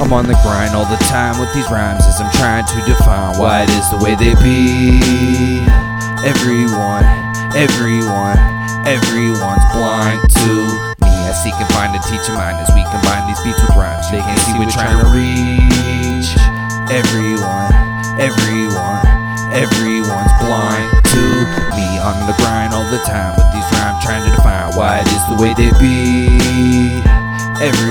I'm on the grind all the time with these rhymes as I'm trying to define why it is the way they be. Everyone, everyone, everyone's blind to me. I seek and find and teach a mind as we combine these beats with rhymes. They can't see we're trying to reach. Everyone, everyone, everyone's blind to me. On the grind all the time with these rhymes, trying to define why it is the way they be. Everyone,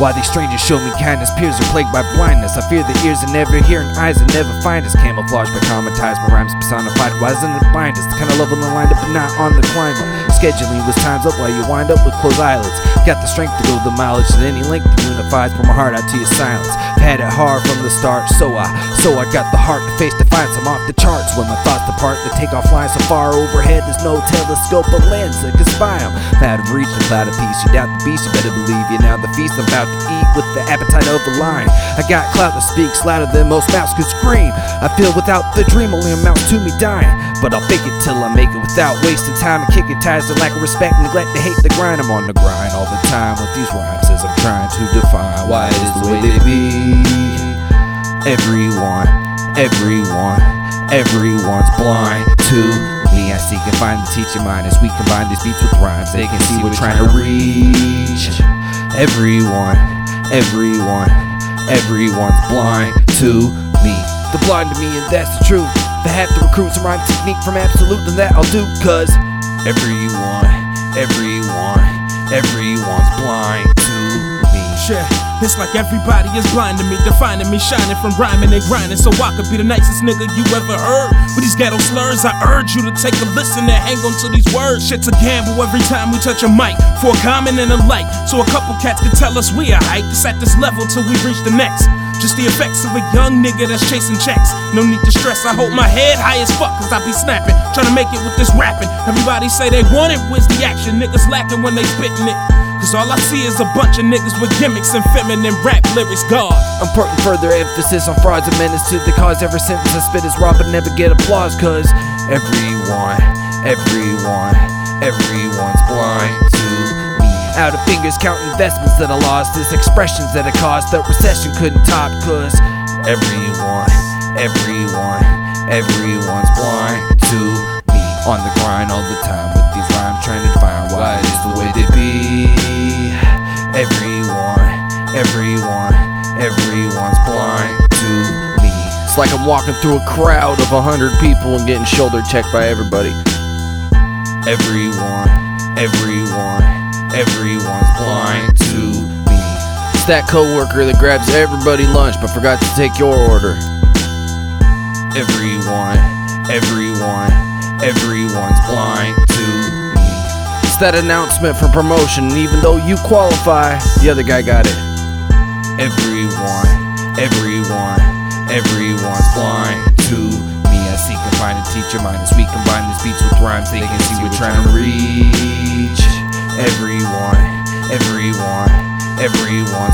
Why these strangers show me kindness, peers are plagued by blindness. I fear the ears that never hear and eyes that never find us. Camouflage by traumatized, my rhymes personified. Why isn't it bind us? The kind of love on the line up but not on the climb up. Scheduling was times up while you wind up with closed eyelids. Got the strength to go the mileage at any length that unifies. Pour my heart out to your silence. Had it hard from the start, so I, so I got the heart to face defiance. I'm off the charts when my thoughts depart. They take off flying so far overhead. There's no telescope or lens that can spy 'em. Out of reach, the cloud of peace. You doubt the beast, you better believe you now. The feast I'm about eat with the appetite of a lion. I got clout that speaks louder than most mouths could scream. I feel without the dream only amounts to me dying. But I'll fake it till I make it without wasting time and kicking ties to lack of respect, neglect to hate the grind. I'm on the grind all the time with these rhymes as I'm trying to define why it is the way they be. Everyone, everyone, everyone's blind to me. I seek and find the teaching mind as we combine these beats with rhymes. They can see what we're trying to reach. Everyone, everyone, everyone's blind to me. The blind to me, and that's the truth. If I have to recruit some rhyme technique from Ab Salute, then that I'll do. Cause everyone, everyone, everyone's blind to me. Shit, it's like everybody is blind to me, defining me, shining from rhyming and grinding. So I could be the nicest nigga you ever heard. With these ghetto slurs, I urge you to take a listen and hang on to these words. Shit's a gamble every time we touch a mic for a comment and a like. So a couple cats can tell us we a hype. It's at this level till we reach the next. Just the effects of a young nigga that's chasing checks. No need to stress, I hold my head high as fuck, cause I be snapping. Trying to make it with this rapping. Everybody say they want it, where's the action? Niggas lacking when they spitting it. Cause all I see is a bunch of niggas with gimmicks and feminine rap lyrics. God. I'm putting further emphasis on frauds and menace to the cause. Every sentence I spit is raw, but never get applause. Cause everyone, everyone, everyone's blind to me. Out of fingers, count investments that I lost. There's expressions that I caused that recession couldn't top. Cause everyone, everyone, everyone's blind to me. On the grind all the time with these rhymes, trying to Everyone, everyone, everyone's blind to me. It's like I'm walking through a crowd of a hundred people and getting shoulder checked by everybody. Everyone, everyone, everyone's blind to me. It's that coworker that grabs everybody lunch but forgot to take your order. Everyone, everyone, everyone's blind to me. It's that announcement for promotion, and even though you qualify, the other guy got it. Everyone, everyone, everyone's blind to me. I and find and teach your mind as we combine these beats with rhymes. They can see we're trying to reach. Everyone, everyone, me.